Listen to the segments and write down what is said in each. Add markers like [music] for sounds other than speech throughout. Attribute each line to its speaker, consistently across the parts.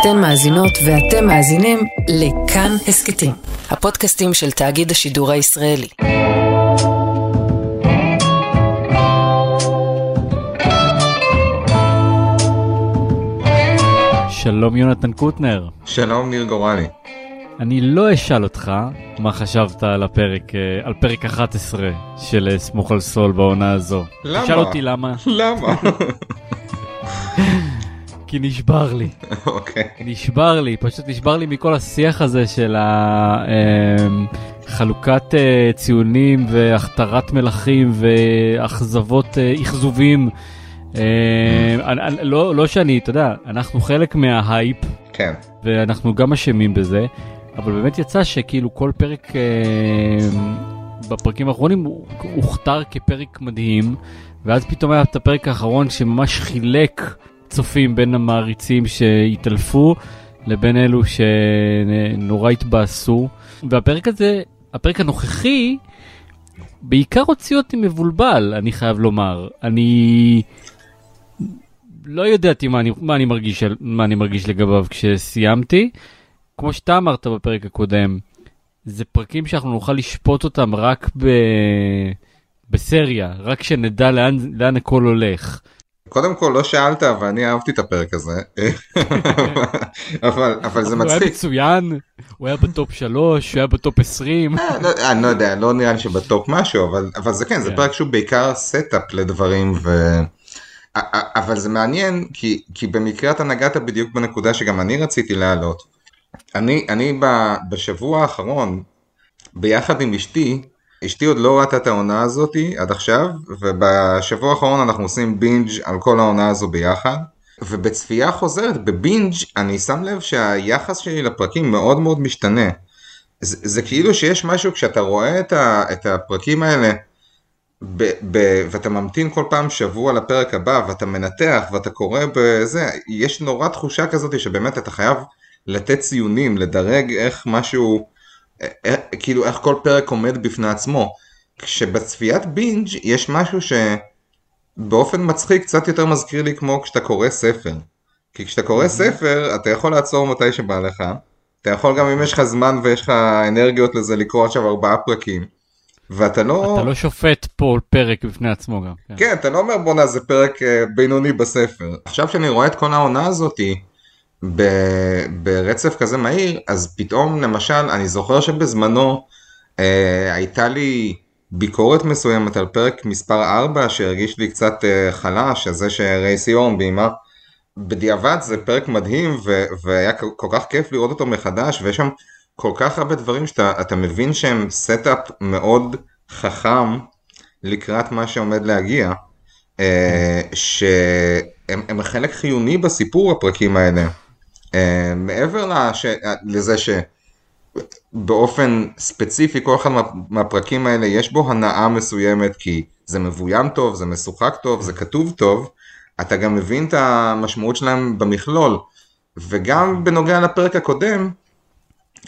Speaker 1: אתן מאזינות ואתם מאזינים לכאן הסכתים, הפודקאסטים של תאגיד השידור הישראלי.
Speaker 2: שלום יונתן קוטנר.
Speaker 3: שלום ניר גורלי.
Speaker 2: אני לא אשאל אותך מה חשבת על הפרק, אה, על פרק 11 של אה, סמוך על סול בעונה הזו.
Speaker 3: למה?
Speaker 2: תשאל אותי למה.
Speaker 3: למה? [laughs]
Speaker 2: כי נשבר לי. [laughs]
Speaker 3: אוקיי.
Speaker 2: נשבר לי, פשוט נשבר לי מכל השיח הזה של החלוקת אה, ציונים והכתרת מלכים ואכזבות, אכזובים. לא, לא שאני, אתה יודע, אנחנו חלק מההייפ.
Speaker 3: כן.
Speaker 2: ואנחנו גם אשמים בזה, אבל באמת יצא שכאילו כל פרק אה, בפרקים האחרונים הוא הוכתר כפרק מדהים, ואז פתאום היה את הפרק האחרון שממש חילק צופים בין המעריצים שהתעלפו לבין אלו שנורא התבאסו. והפרק הזה, הפרק הנוכחי, בעיקר הוציא אותי מבולבל, אני חייב לומר. אני לא ידעתי מה אני, מה אני, מרגיש, מה אני מרגיש לגביו כשסיימתי. כמו שאתה אמרת בפרק הקודם, זה פרקים שאנחנו נוכל לשפוט אותם רק ב... בסריה, רק שנדע לאן, לאן הכל הולך.
Speaker 3: קודם כל לא שאלת ואני אהבתי את הפרק הזה אבל אבל זה מצחיק.
Speaker 2: הוא היה מצוין הוא היה ב top 3 הוא היה ב top 20.
Speaker 3: אה, לא, אני לא יודע לא נראה לי שב top משהו אבל אבל זה כן זה כן. פרק שהוא בעיקר setup לדברים ו... אבל זה מעניין כי כי במקרה אתה נגעת בדיוק בנקודה שגם אני רציתי להעלות. אני, אני בשבוע האחרון, ביחד עם אשתי, אשתי עוד לא ראתה את העונה הזאתי עד עכשיו, ובשבוע האחרון אנחנו עושים בינג' על כל העונה הזו ביחד. ובצפייה חוזרת, בבינג' אני שם לב שהיחס שלי לפרקים מאוד מאוד משתנה. זה, זה כאילו שיש משהו כשאתה רואה את, ה, את הפרקים האלה ב, ב, ואתה ממתין כל פעם שבוע לפרק הבא ואתה מנתח ואתה קורא בזה, יש נורא תחושה כזאת שבאמת אתה חייב לתת ציונים, לדרג איך משהו, כאילו איך כל פרק עומד בפני עצמו. כשבצפיית בינג' יש משהו שבאופן מצחיק קצת יותר מזכיר לי כמו כשאתה קורא ספר. כי כשאתה קורא. ספר אתה יכול לעצור מתי שבא לך, אתה יכול גם אם יש לך זמן ויש לך אנרגיות לזה לקרוא עכשיו ארבעה פרקים. ואתה לא...
Speaker 2: אתה לא שופט פה פרק בפני עצמו גם.
Speaker 3: כן, כן אתה לא אומר בואנה זה פרק uh, בינוני בספר. עכשיו שאני רואה את כל העונה הזאתי, ברצף כזה מהיר, אז פתאום למשל, אני זוכר שבזמנו אה, הייתה לי ביקורת מסוימת על פרק מספר 4 שהרגיש לי קצת אה, חלש, זה שרייסי אורן בימה. בדיעבד זה פרק מדהים ו- והיה כל כך כיף לראות אותו מחדש ויש שם כל כך הרבה דברים שאתה מבין שהם setup מאוד חכם לקראת מה שעומד להגיע, אה, שהם חלק חיוני בסיפור הפרקים האלה. אה, מעבר לש... לזה שבאופן ספציפי כל אחד מה... מהפרקים האלה יש בו הנאה מסוימת כי זה מבוים טוב, זה משוחק טוב, זה כתוב טוב, אתה גם מבין את המשמעות שלהם במכלול. וגם בנוגע לפרק הקודם,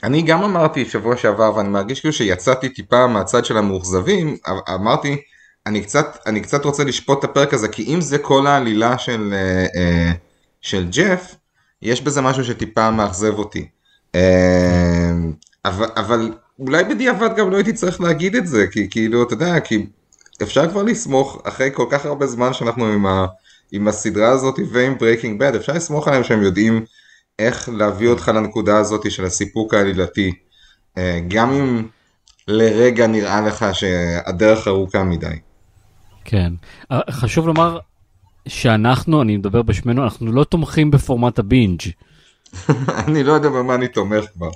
Speaker 3: אני גם אמרתי שבוע שעבר ואני מרגיש כאילו שיצאתי טיפה מהצד של המאוכזבים, אמרתי אני קצת, אני קצת רוצה לשפוט את הפרק הזה כי אם זה כל העלילה של, אה, אה, של ג'ף, יש בזה משהו שטיפה מאכזב אותי. אה, אבל, אבל אולי בדיעבד גם לא הייתי צריך להגיד את זה, כי כאילו, אתה יודע, כי אפשר כבר לסמוך אחרי כל כך הרבה זמן שאנחנו עם, ה, עם הסדרה הזאת ועם ברייקינג בד, אפשר לסמוך עליהם שהם יודעים איך להביא אותך לנקודה הזאת של הסיפוק העלילתי, אה, גם אם לרגע נראה לך שהדרך ארוכה מדי.
Speaker 2: כן, אה, חשוב לומר, שאנחנו, אני מדבר בשמנו, אנחנו לא תומכים בפורמט הבינג'. [laughs]
Speaker 3: אני לא יודע במה אני תומך כבר.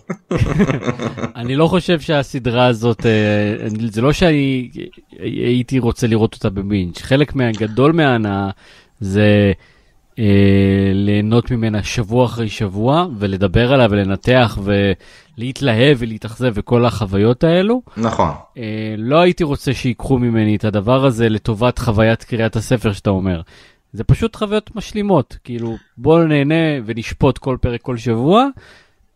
Speaker 3: [laughs]
Speaker 2: אני לא חושב שהסדרה הזאת, אה, זה לא שאני הייתי רוצה לראות אותה בבינג'. חלק מהגדול מההנאה זה אה, ליהנות ממנה שבוע אחרי שבוע ולדבר עליה ולנתח ולהתלהב ולהתאכזב וכל החוויות האלו.
Speaker 3: נכון.
Speaker 2: אה, לא הייתי רוצה שיקחו ממני את הדבר הזה לטובת חוויית קריאת הספר שאתה אומר. זה פשוט חוויות משלימות, כאילו בואו נהנה ונשפוט כל פרק כל שבוע,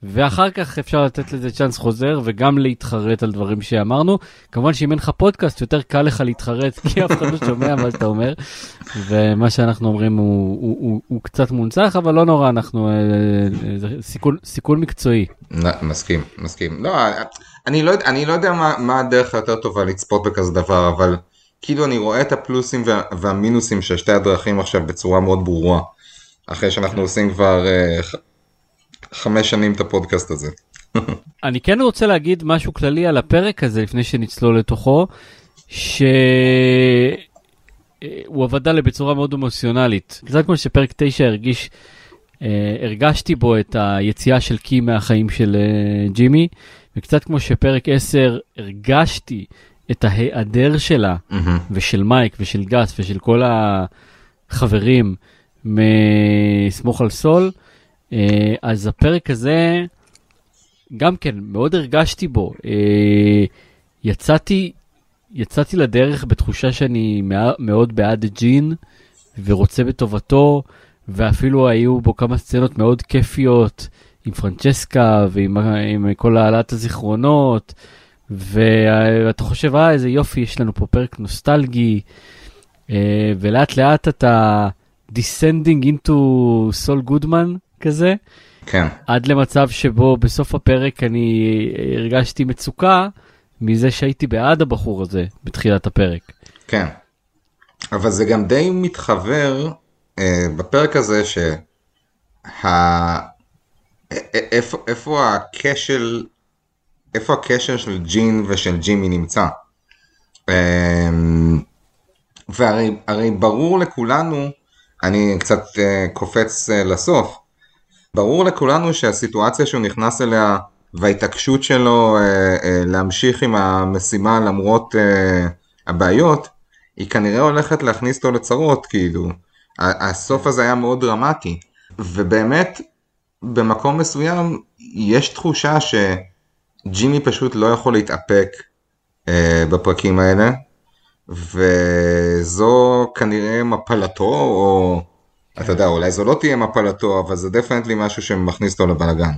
Speaker 2: ואחר כך אפשר לתת לזה צ'אנס חוזר וגם להתחרט על דברים שאמרנו. כמובן שאם אין לך פודקאסט יותר קל לך להתחרט [laughs] כי אף אחד לא שומע מה שאתה אומר. ומה שאנחנו אומרים הוא, הוא, הוא, הוא קצת מונצח אבל לא נורא אנחנו אה, זה סיכון, סיכון מקצועי.
Speaker 3: מסכים מסכים לא אני לא, אני לא יודע מה, מה הדרך היותר טובה לצפות בכזה דבר אבל כאילו אני רואה את הפלוסים וה, והמינוסים של שתי הדרכים עכשיו בצורה מאוד ברורה. אחרי שאנחנו עושים כבר uh, חמש שנים את הפודקאסט הזה. [laughs]
Speaker 2: אני כן רוצה להגיד משהו כללי על הפרק הזה לפני שנצלול לתוכו, שהוא עבדה לי בצורה מאוד אמוציונלית. קצת כמו שפרק 9 הרגיש, אה, הרגשתי בו את היציאה של קי מהחיים של אה, ג'ימי, וקצת כמו שפרק 10 הרגשתי את ההיעדר שלה, mm-hmm. ושל מייק ושל גס ושל כל החברים מסמוך על סול. אה, אז הפרק הזה, גם כן, מאוד הרגשתי בו. אה, יצאתי, יצאתי לדרך בתחושה שאני מאוד בעד ג'ין ורוצה בטובתו, ואפילו היו בו כמה סצנות מאוד כיפיות עם פרנצ'סקה ועם עם כל העלאת הזיכרונות, ואתה חושב, אה, איזה יופי, יש לנו פה פרק נוסטלגי, אה, ולאט לאט אתה descending into סול גודמן, כזה.
Speaker 3: כן.
Speaker 2: עד למצב שבו בסוף הפרק אני הרגשתי מצוקה מזה שהייתי בעד הבחור הזה בתחילת הפרק.
Speaker 3: כן. אבל זה גם די מתחבר אה, בפרק הזה שה... איפה, איפה הכשל, איפה הקשר של ג'ין ושל ג'ימי נמצא. אה, והרי ברור לכולנו, אני קצת אה, קופץ אה, לסוף, ברור לכולנו שהסיטואציה שהוא נכנס אליה וההתעקשות שלו אה, להמשיך עם המשימה למרות הבעיות, היא כנראה הולכת להכניס אותו לצרות, כאילו. הסוף הזה היה מאוד דרמטי. ובאמת, במקום מסוים, יש תחושה שג'ימי פשוט לא יכול להתאפק אה, בפרקים האלה, וזו כנראה מפלתו, או... אתה יודע, אולי זו לא תהיה מפלתו, אבל זה דפנטלי משהו שמכניס אותו לבלאגן.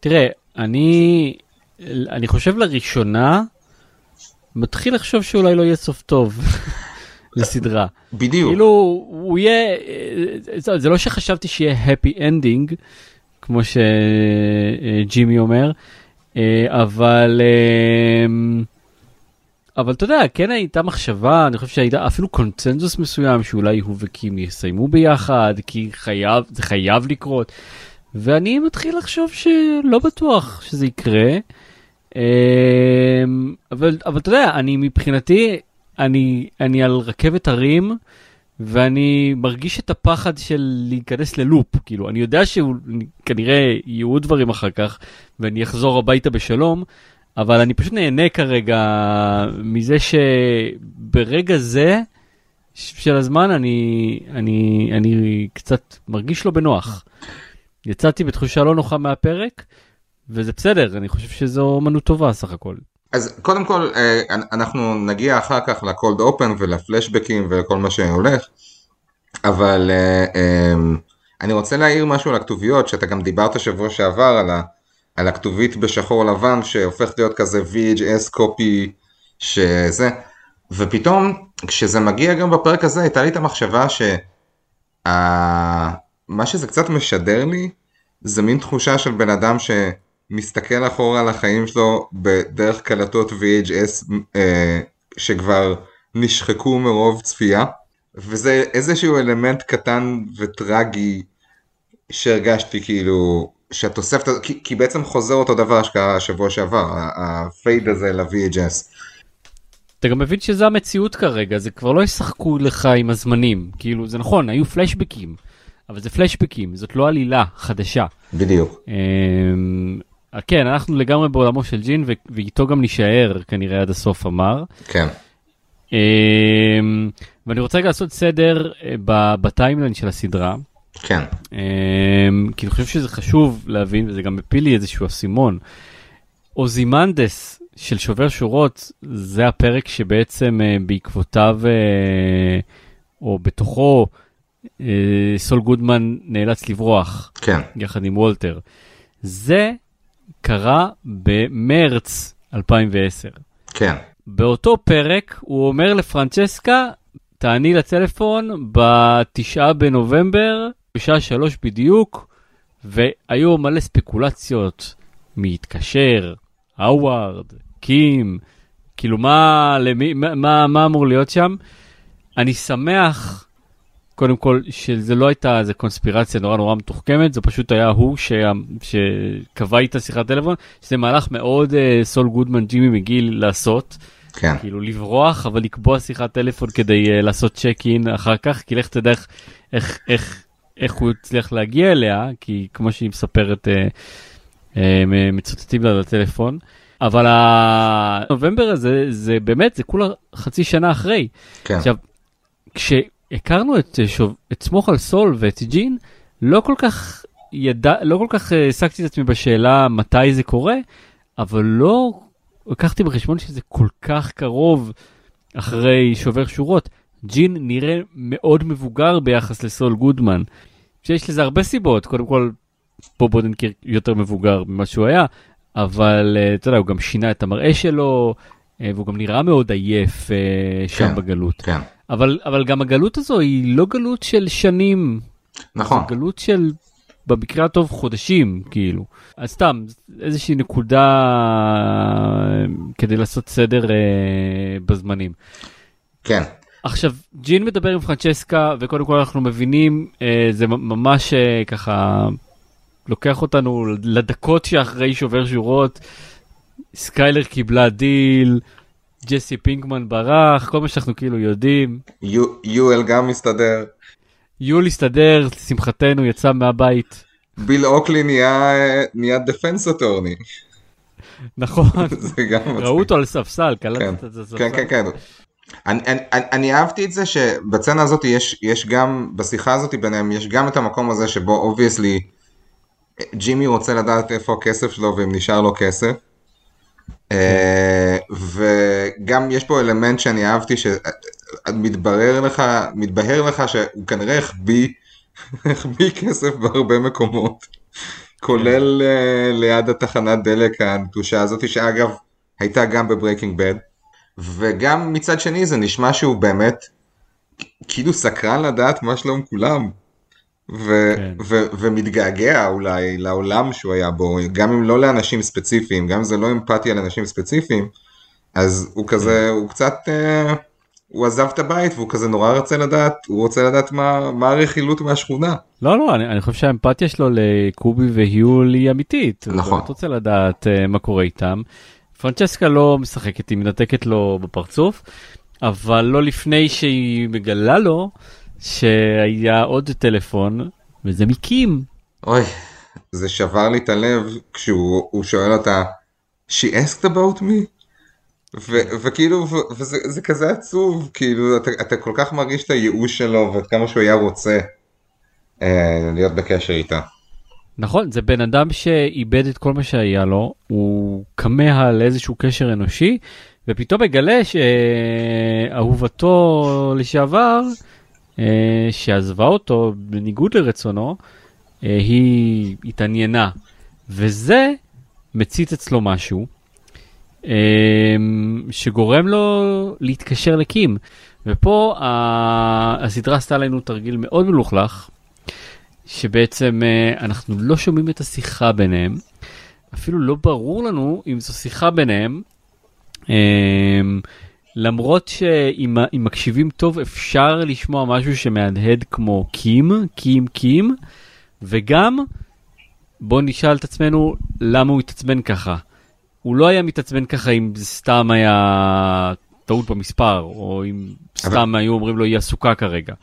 Speaker 2: תראה, אני, אני חושב לראשונה, מתחיל לחשוב שאולי לא יהיה סוף טוב [laughs] לסדרה.
Speaker 3: בדיוק.
Speaker 2: כאילו, הוא יהיה, זה, זה לא שחשבתי שיהיה happy ending, כמו שג'ימי אומר, אה, אבל... אה, אבל אתה יודע, כן הייתה מחשבה, אני חושב שהייתה אפילו קונצנזוס מסוים שאולי הוא וקים יסיימו ביחד, כי חייב, זה חייב לקרות. ואני מתחיל לחשוב שלא בטוח שזה יקרה. אמ, אבל, אבל אתה יודע, אני מבחינתי, אני, אני על רכבת הרים, ואני מרגיש את הפחד של להיכנס ללופ. כאילו, אני יודע שכנראה יהיו דברים אחר כך, ואני אחזור הביתה בשלום, אבל אני פשוט נהנה כרגע מזה שברגע זה של הזמן אני, אני, אני קצת מרגיש לא בנוח. יצאתי בתחושה לא נוחה מהפרק, וזה בסדר, אני חושב שזו אומנות טובה סך הכל.
Speaker 3: אז קודם כל אה, אנחנו נגיע אחר כך לקולד אופן ולפלשבקים ולכל מה שהולך, אבל אה, אה, אני רוצה להעיר משהו על הכתוביות שאתה גם דיברת שבוע שעבר על הכתובית בשחור לבן שהופכת להיות כזה VHS קופי שזה, ופתאום כשזה מגיע גם בפרק הזה הייתה לי את המחשבה שמה שזה קצת משדר לי זה מין תחושה של בן אדם שמסתכל אחורה על החיים שלו בדרך קלטות VHS אה, שכבר נשחקו מרוב צפייה וזה איזשהו אלמנט קטן וטרגי שהרגשתי כאילו שהתוספת, כי, כי בעצם חוזר אותו דבר שקרה השבוע שעבר, הפייד הזה ל-VHS.
Speaker 2: אתה גם מבין שזה המציאות כרגע, זה כבר לא ישחקו לך עם הזמנים. כאילו, זה נכון, היו פלשבקים, אבל זה פלשבקים, זאת לא עלילה חדשה.
Speaker 3: בדיוק.
Speaker 2: אמ, כן, אנחנו לגמרי בעולמו של ג'ין, ואיתו גם נישאר כנראה עד הסוף אמר.
Speaker 3: כן.
Speaker 2: Um, ואני רוצה רגע לעשות סדר אה, ב timeline של הסדרה.
Speaker 3: כן.
Speaker 2: Um, כי אני חושב שזה חשוב להבין, וזה גם מפיל לי איזשהו אסימון. אוזימנדס של שובר שורות, זה הפרק שבעצם uh, בעקבותיו, uh, או בתוכו, uh, סול גודמן נאלץ לברוח.
Speaker 3: כן.
Speaker 2: יחד עם וולטר. זה קרה במרץ 2010.
Speaker 3: כן.
Speaker 2: באותו פרק הוא אומר לפרנצ'סקה, תעני לטלפון בתשעה בנובמבר, בשעה שלוש בדיוק, והיו מלא ספקולציות, מי התקשר, האווארד, קים, כאילו מה, למי, מה, מה אמור להיות שם. אני שמח, קודם כל, שזה לא הייתה איזה קונספירציה נורא נורא מתוחכמת, זה פשוט היה הוא ש... שקבע איתה שיחת טלפון, שזה מהלך מאוד uh, סול גודמן ג'ימי מגיל לעשות.
Speaker 3: כן.
Speaker 2: כאילו לברוח, אבל לקבוע שיחת טלפון כדי uh, לעשות צ'ק אין אחר כך, כי לך תדע איך, איך, איך, איך הוא הצליח להגיע אליה, כי כמו שהיא מספרת, uh, uh, מצוטטים לה לטלפון. אבל הנובמבר הזה, זה באמת, זה כולה חצי שנה אחרי.
Speaker 3: כן.
Speaker 2: עכשיו, כשהכרנו את, שוב, את סמוך על סול ואת ג'ין, לא כל כך ידע, לא כל כך העסקתי את עצמי בשאלה מתי זה קורה, אבל לא לקחתי בחשבון שזה כל כך קרוב אחרי שובר שורות. ג'ין נראה מאוד מבוגר ביחס לסול גודמן. שיש לזה הרבה סיבות, קודם כל, בוב בודנקירק יותר מבוגר ממה שהוא היה, אבל אתה יודע, הוא גם שינה את המראה שלו, והוא גם נראה מאוד עייף שם
Speaker 3: כן,
Speaker 2: בגלות.
Speaker 3: כן.
Speaker 2: אבל, אבל גם הגלות הזו היא לא גלות של שנים,
Speaker 3: נכון.
Speaker 2: זו גלות של במקרה הטוב חודשים כאילו. אז סתם איזושהי נקודה כדי לעשות סדר אה, בזמנים.
Speaker 3: כן.
Speaker 2: עכשיו ג'ין מדבר עם פרנצ'סקה וקודם כל אנחנו מבינים אה, זה ממש אה, ככה לוקח אותנו לדקות שאחרי שובר שורות. סקיילר קיבלה דיל. ג'סי פינקמן ברח, כל מה שאנחנו כאילו יודעים.
Speaker 3: יואל גם מסתדר.
Speaker 2: יואל הסתדר, לשמחתנו יצא מהבית.
Speaker 3: ביל אוקלי נהיה, נהיה defense attorney.
Speaker 2: נכון, [laughs] ראו אותו על ספסל, קלטת
Speaker 3: כן,
Speaker 2: את הספסל.
Speaker 3: כן, כן, כן. אני, אני, אני אהבתי את זה שבצנה הזאת יש, יש גם, בשיחה הזאת ביניהם, יש גם את המקום הזה שבו obviously ג'ימי רוצה לדעת איפה הכסף שלו ואם נשאר לו כסף. Uh, וגם יש פה אלמנט שאני אהבתי שמתברר לך, מתבהר לך שהוא כנראה החביא, [laughs] החביא כסף בהרבה מקומות, כולל uh, ליד התחנת דלק הנטושה הזאת שאגב הייתה גם בברייקינג בד, וגם מצד שני זה נשמע שהוא באמת כאילו סקרן לדעת מה שלום כולם. ו- כן. ו- ומתגעגע אולי לעולם שהוא היה בו, גם אם לא לאנשים ספציפיים, גם אם זה לא אמפתיה לאנשים ספציפיים, אז הוא כזה, כן. הוא קצת, אה, הוא עזב את הבית והוא כזה נורא רוצה לדעת, הוא רוצה לדעת מה, מה הרכילות מהשכונה.
Speaker 2: לא, לא, אני, אני חושב שהאמפתיה שלו לקובי והיול היא אמיתית.
Speaker 3: נכון.
Speaker 2: הוא רוצה לדעת uh, מה קורה איתם. פרנצ'סקה לא משחקת, היא מנתקת לו בפרצוף, אבל לא לפני שהיא מגלה לו. שהיה עוד טלפון, וזה מקים.
Speaker 3: אוי, זה שבר לי את הלב כשהוא שואל אותה, she asked about me? ו- וכאילו, ו- וזה כזה עצוב, כאילו, אתה, אתה כל כך מרגיש את הייאוש שלו ועד כמה שהוא היה רוצה אה, להיות בקשר איתה.
Speaker 2: נכון, זה בן אדם שאיבד את כל מה שהיה לו, הוא כמה לאיזשהו קשר אנושי, ופתאום מגלה שאהובתו לשעבר אה, שעזבה אותו בניגוד לרצונו, אה, היא התעניינה, וזה מצית אצלו משהו אה, שגורם לו להתקשר לקים. ופה הסדרה עשתה לנו תרגיל מאוד מלוכלך, שבעצם אנחנו לא שומעים את השיחה ביניהם, אפילו לא ברור לנו אם זו שיחה ביניהם. למרות שאם מקשיבים טוב אפשר לשמוע משהו שמהדהד כמו קים, קים, קים, וגם בוא נשאל את עצמנו למה הוא התעצבן ככה. הוא לא היה מתעצבן ככה אם זה סתם היה טעות במספר, או אם אבל... סתם היו אומרים לו היא עסוקה כרגע.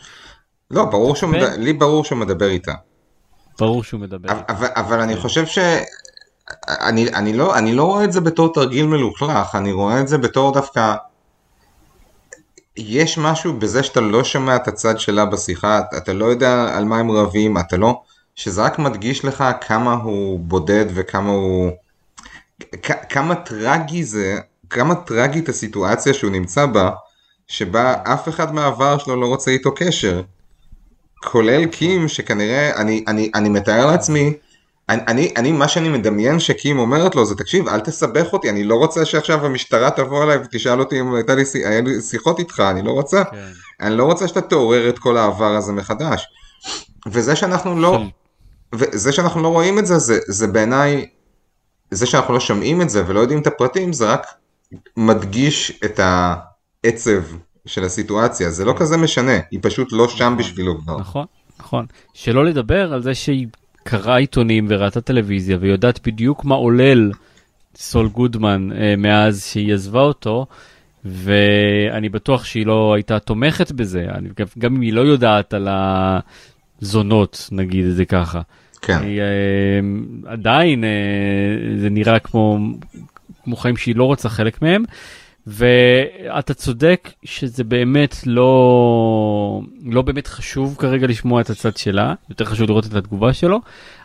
Speaker 3: לא, ברור שהוא, מדבר, לי ברור שהוא מדבר איתה.
Speaker 2: ברור שהוא מדבר
Speaker 3: אבל, אבל, אבל אני חושב ש... אני, אני, לא, אני לא רואה את זה בתור תרגיל מלוכלך, אני רואה את זה בתור דווקא... יש משהו בזה שאתה לא שומע את הצד שלה בשיחה, אתה לא יודע על מה הם רבים, אתה לא... שזה רק מדגיש לך כמה הוא בודד וכמה הוא... כמה טרגי זה, כמה טרגית הסיטואציה שהוא נמצא בה, שבה אף אחד מהעבר שלו לא רוצה איתו קשר. כולל קים שכנראה, אני, אני, אני מתאר לעצמי אני, אני, אני, מה שאני מדמיין שקים אומרת לו זה תקשיב אל תסבך אותי אני לא רוצה שעכשיו המשטרה תבוא אליי ותשאל אותי אם הייתה לי, היה לי שיחות איתך אני לא רוצה. כן. אני לא רוצה שאתה תעורר את כל העבר הזה מחדש. וזה שאנחנו לא וזה שאנחנו לא רואים את זה זה, זה בעיניי זה שאנחנו לא שומעים את זה ולא יודעים את הפרטים זה רק מדגיש את העצב של הסיטואציה. זה לא כזה משנה היא פשוט לא שם
Speaker 2: נכון,
Speaker 3: בשבילו.
Speaker 2: נכון נכון. שלא לדבר על זה שהיא קראה עיתונים וראתה טלוויזיה ויודעת בדיוק מה עולל סול גודמן אה, מאז שהיא עזבה אותו, ואני בטוח שהיא לא הייתה תומכת בזה, אני, גם אם היא לא יודעת על הזונות, נגיד את זה ככה.
Speaker 3: כן.
Speaker 2: היא, אה, עדיין אה, זה נראה כמו, כמו חיים שהיא לא רוצה חלק מהם. ואתה צודק שזה באמת לא, לא באמת חשוב כרגע לשמוע את הצד שלה, יותר חשוב לראות את התגובה שלו,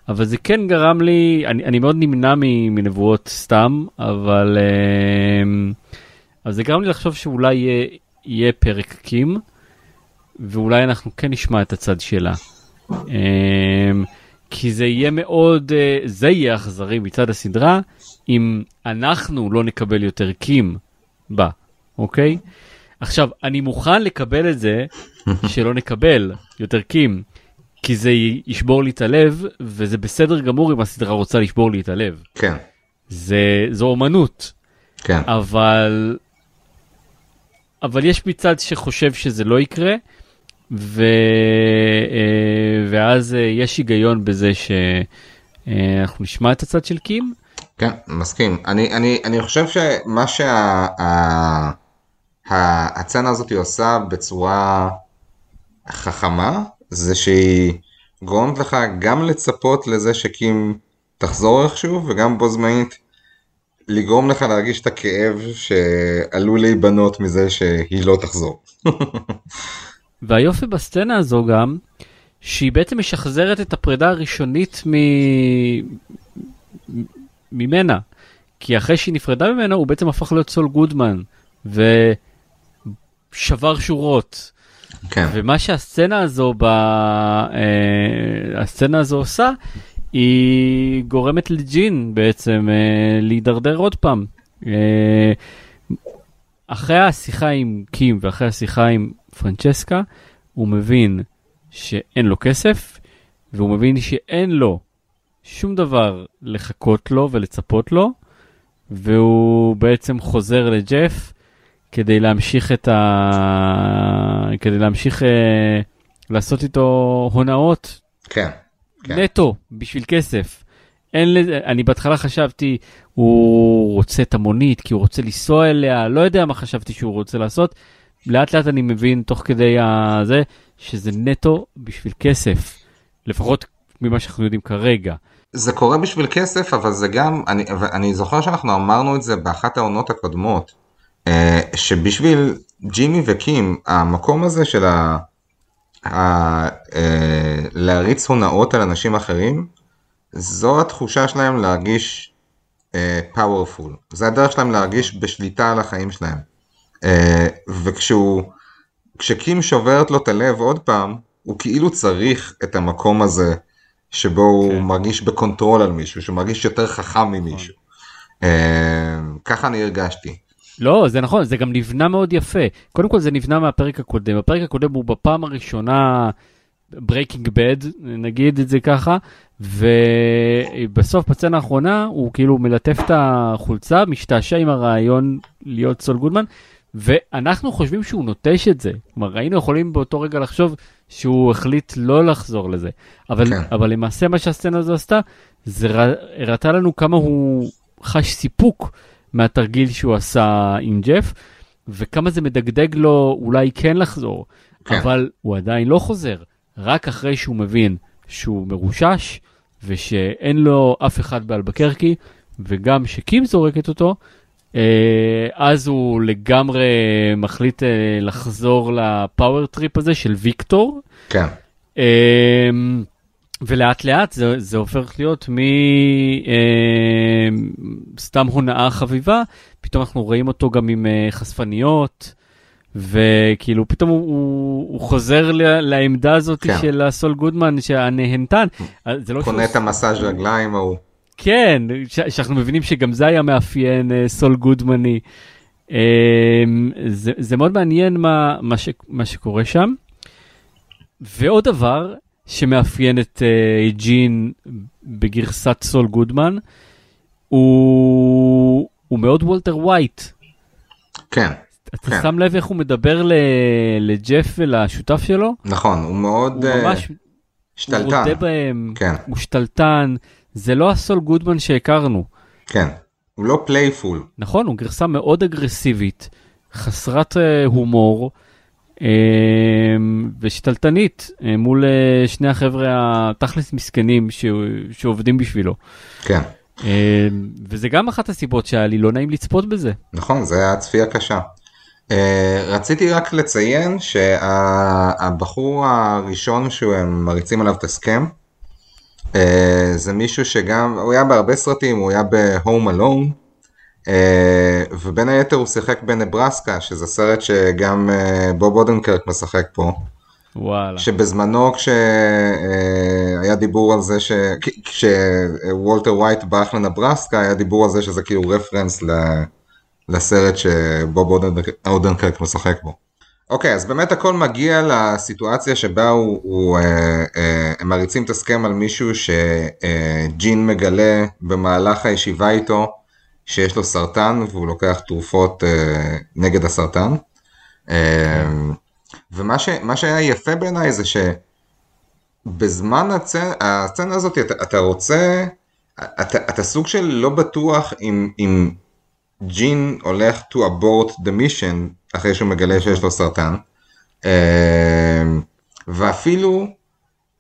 Speaker 2: אבל זה כן גרם לי, אני, אני מאוד נמנע מנבואות סתם, אבל אה, אז זה גרם לי לחשוב שאולי יהיה, יהיה פרק קים, ואולי אנחנו כן נשמע את הצד שלה. אה, כי זה יהיה מאוד, אה, זה יהיה אכזרי מצד הסדרה, אם אנחנו לא נקבל יותר קים. בה, אוקיי? עכשיו, אני מוכן לקבל את זה [laughs] שלא נקבל יותר קים, כי זה ישבור לי את הלב, וזה בסדר גמור אם הסדרה רוצה לשבור לי את הלב.
Speaker 3: כן.
Speaker 2: זה, זו אומנות.
Speaker 3: כן.
Speaker 2: אבל, אבל יש מצד שחושב שזה לא יקרה, ו, אה, ואז אה, יש היגיון בזה שאנחנו נשמע את הצד של קים,
Speaker 3: כן, מסכים. אני, אני, אני חושב שמה שהצצנה הזאת עושה בצורה חכמה, זה שהיא גורמת לך גם לצפות לזה שקים תחזור איכשהו, וגם בו זמנית לגרום לך להרגיש את הכאב שעלול להיבנות מזה שהיא לא תחזור. [laughs]
Speaker 2: והיופי בסצנה הזו גם, שהיא בעצם משחזרת את הפרידה הראשונית מ... ממנה. כי אחרי שהיא נפרדה ממנו, הוא בעצם הפך להיות סול גודמן, ושבר שורות.
Speaker 3: כן.
Speaker 2: ומה שהסצנה הזו, ב... אה, הסצנה הזו עושה, היא גורמת לג'ין בעצם אה, להידרדר עוד פעם. אה, אחרי השיחה עם קים ואחרי השיחה עם פרנצ'סקה, הוא מבין שאין לו כסף, והוא מבין שאין לו שום דבר לחכות לו ולצפות לו, והוא בעצם חוזר לג'ף כדי להמשיך את ה... כדי להמשיך אה, לעשות איתו הונאות.
Speaker 3: כן. כן.
Speaker 2: נטו, בשביל כסף. אין לזה, אני בהתחלה חשבתי, הוא רוצה את המונית כי הוא רוצה לנסוע אליה, לא יודע מה חשבתי שהוא רוצה לעשות. לאט לאט אני מבין תוך כדי הזה, שזה נטו בשביל כסף. לפחות ממה שאנחנו יודעים כרגע.
Speaker 3: זה קורה בשביל כסף, אבל זה גם, אני, אני זוכר שאנחנו אמרנו את זה באחת העונות הקודמות, אה, שבשביל ג'ימי וקים, המקום הזה של ה... ה אה, להריץ הונאות על אנשים אחרים, זו התחושה שלהם להרגיש פאורפול. Uh, זה הדרך שלהם להרגיש בשליטה על החיים שלהם. וכשהוא, כש קים שוברת לו את הלב עוד פעם, הוא כאילו צריך את המקום הזה שבו כן. הוא מרגיש ב control על מישהו, שהוא מרגיש יותר חכם ממישהו. נכון. ככה אני הרגשתי.
Speaker 2: לא, זה נכון, זה גם נבנה מאוד יפה. קודם כל זה נבנה מהפרק הקודם. הפרק הקודם הוא בפעם הראשונה ברייקינג בד, נגיד את זה ככה, ובסוף בצנה האחרונה הוא כאילו מלטף את החולצה, משתעשע עם הרעיון להיות סול גודמן, ואנחנו חושבים שהוא נוטש את זה. כלומר, היינו יכולים באותו רגע לחשוב שהוא החליט לא לחזור לזה. אבל, כן. אבל למעשה מה שהסצנה הזו עשתה, זה הראתה לנו כמה הוא חש סיפוק מהתרגיל שהוא עשה עם ג'ף, וכמה זה מדגדג לו אולי כן לחזור, כן. אבל הוא עדיין לא חוזר, רק אחרי שהוא מבין שהוא מרושש, ושאין לו אף אחד באלבקרקי, וגם שקים זורקת אותו, אז הוא לגמרי מחליט אה, לחזור ל power trip הזה של ויקטור.
Speaker 3: כן.
Speaker 2: אה, ולאט לאט זה, זה הופך להיות מסתם הונאה חביבה, פתאום אנחנו רואים אותו גם עם חשפניות, וכאילו פתאום הוא, הוא, הוא חוזר ל, לעמדה הזאת כן. של הסול גודמן הנהנתן.
Speaker 3: זה לא קונה שהוא... את המסאז' רגליים ההוא.
Speaker 2: כן, שאנחנו מבינים שגם זה היה מאפיין uh, סול גודמני. Um, זה, זה מאוד מעניין מה, מה, ש, מה שקורה שם. ועוד דבר שמאפיין את uh, ג'ין בגרסת סול גודמן, הוא, הוא מאוד וולטר ווייט.
Speaker 3: כן.
Speaker 2: אתה כן. שם לב איך הוא מדבר לג'ף ולשותף שלו?
Speaker 3: נכון, הוא מאוד הוא ממש, uh, שתלטן. הוא
Speaker 2: רודה בהם, כן. הוא שתלטן, זה לא הסול גודמן שהכרנו.
Speaker 3: כן, הוא לא playful.
Speaker 2: נכון, הוא גרסה מאוד אגרסיבית, חסרת uh, הומור. uh, ושתלטנית uh, מול שני החבר'ה התכלס מסכנים ש... שעובדים בשבילו.
Speaker 3: כן.
Speaker 2: וזה גם אחת הסיבות שהיה לי לא נעים לצפות בזה.
Speaker 3: נכון, זה היה צפייה קשה. Uh, רציתי רק לציין שהבחור הראשון שהם מריצים עליו את הסכם, uh, זה מישהו שגם, הוא היה בהרבה סרטים, הוא היה ב-Home Alone, uh, ובין היתר הוא שיחק בנברסקה, שזה סרט שגם uh, בוב אודנקרק משחק פה.
Speaker 2: וואלה.
Speaker 3: שבזמנו כשהיה דיבור על זה, כשוולטר ווייט ברח לנברסקה, היה דיבור על זה שזה כאילו רפרנס ל... לסרט שבוב אודנקרק משחק בו. אוקיי, אז באמת הכל מגיע לסיטואציה שבה הוא, הוא, אה, אה, הם מריצים את הסכם על מישהו שג'ין מגלה במהלך הישיבה איתו שיש לו סרטן והוא לוקח תרופות אה, נגד הסרטן. אה, ומה ש, שהיה יפה בעיניי זה שבזמן הצנ, הצצנה הזאת אתה, אתה רוצה, אתה, אתה סוג של לא בטוח אם, אם ג'ין הולך to abort the mission אחרי שהוא מגלה שיש לו סרטן. אמ, ואפילו